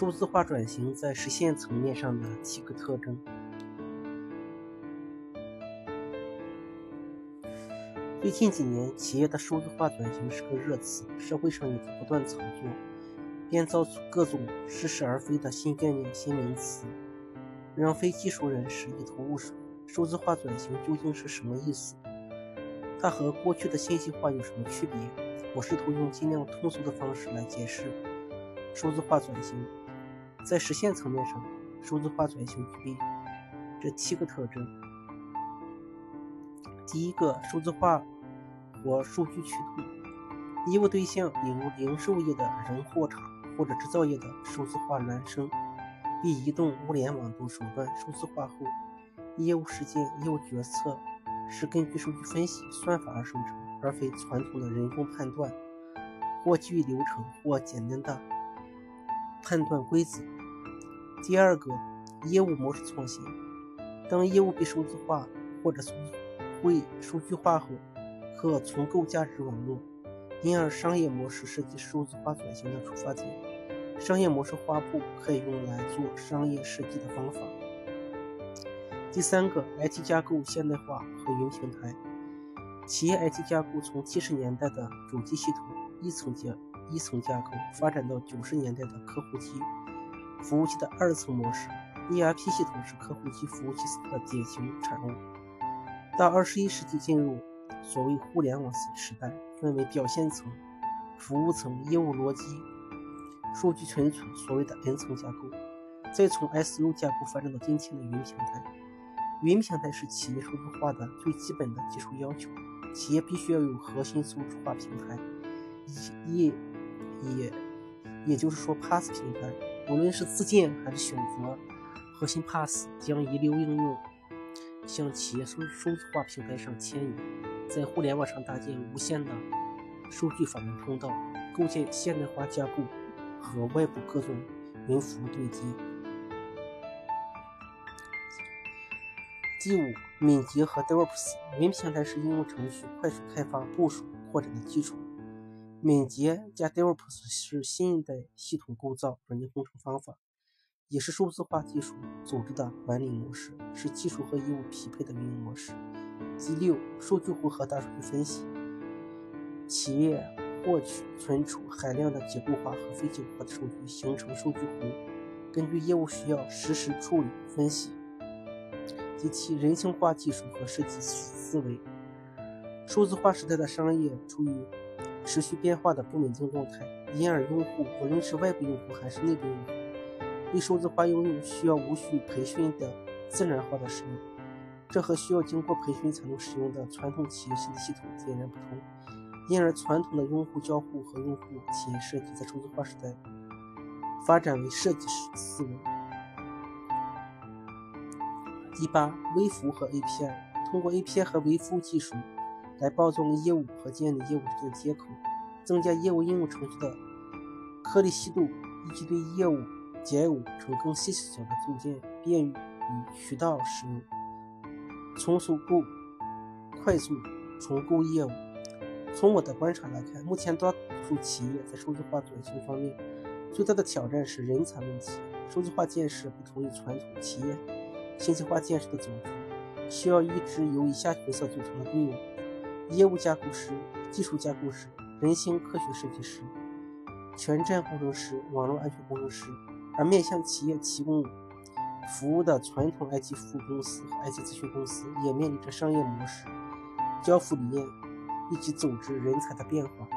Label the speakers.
Speaker 1: 数字化转型在实现层面上的七个特征。最近几年，企业的数字化转型是个热词，社会上也在不断炒作，编造出各种似是而非的新概念、新名词，让非技术人士一头雾水。数字化转型究竟是什么意思？它和过去的信息化有什么区别？我试图用尽量通俗的方式来解释数字化转型。在实现层面上，数字化转型具备这七个特征。第一个，数字化或数据驱动业务对象，比如零售业的人货场或者制造业的数字化孪生，比移动物联网等手段数字化后，业务实践、业务决策是根据数据分析、算法而生成，而非传统的人工判断或基于流程或简单的。判断规则。第二个，业务模式创新。当业务被数字化或者数会数据化后，可重构价值网络，因而商业模式设计数字化转型的出发点。商业模式画布可以用来做商业设计的方法。第三个，IT 架构现代化和云平台。企业 IT 架构从七十年代的主机系统一层阶。一层架构发展到九十年代的客户机服务器的二层模式，ERP 系统是客户机服务器的典型产物。到二十一世纪进入所谓互联网时代，分为表现层、服务层、业务逻辑、数据存储，所谓的 N 层架构。再从 SU 架构发展到今天的云平台。云平台是企业数字化的最基本的技术要求，企业必须要有核心数字化平台，以也也就是说，Pass 平台，无论是自建还是选择核心 Pass，将一流应用向企业数数字化平台上迁移，在互联网上搭建无线的数据访问通道，构建现代化架构和外部各种云服务对接。第五，敏捷和 DevOps，云平台是应用程序快速开发、部署、扩展的基础。敏捷加 DevOps 是新一代系统构造软件工程方法，也是数字化技术组织的管理模式，是技术和业务匹配的运营模式。第六，数据湖和大数据分析。企业获取、存储海量的结构化和非结构化的数据，形成数据湖，根据业务需要实时处理分析。第七，人性化技术和设计思维。数字化时代的商业处于持续变化的不稳定状态，因而用户无论是外部用户还是内部用户，对数字化应用需要无需培训的自然化的使用，这和需要经过培训才能使用的传统企业系系统截然不同。因而，传统的用户交互和用户体验设计在数字化时代发展为设计师思维。第八，微服务和 API，通过 API 和微服务技术。来包装业务和建立业务之间的接口，增加业务应用程序的颗粒细度，以及对业务结构成更细小的组件，便于渠道使用，重组构快速重构业务。从我的观察来看，目前多数企业在数字化转型方面最大的挑战是人才问题。数字化建设不同于传统企业信息化建设的组织，需要一支由以下角色组成的队伍。业务架构师、技术架构师、人形科学设计师、全站工程师、网络安全工程师，而面向企业提供服务的传统 IT 服务公司和 IT 咨询公司，也面临着商业模式、交付理念以及组织人才的变化。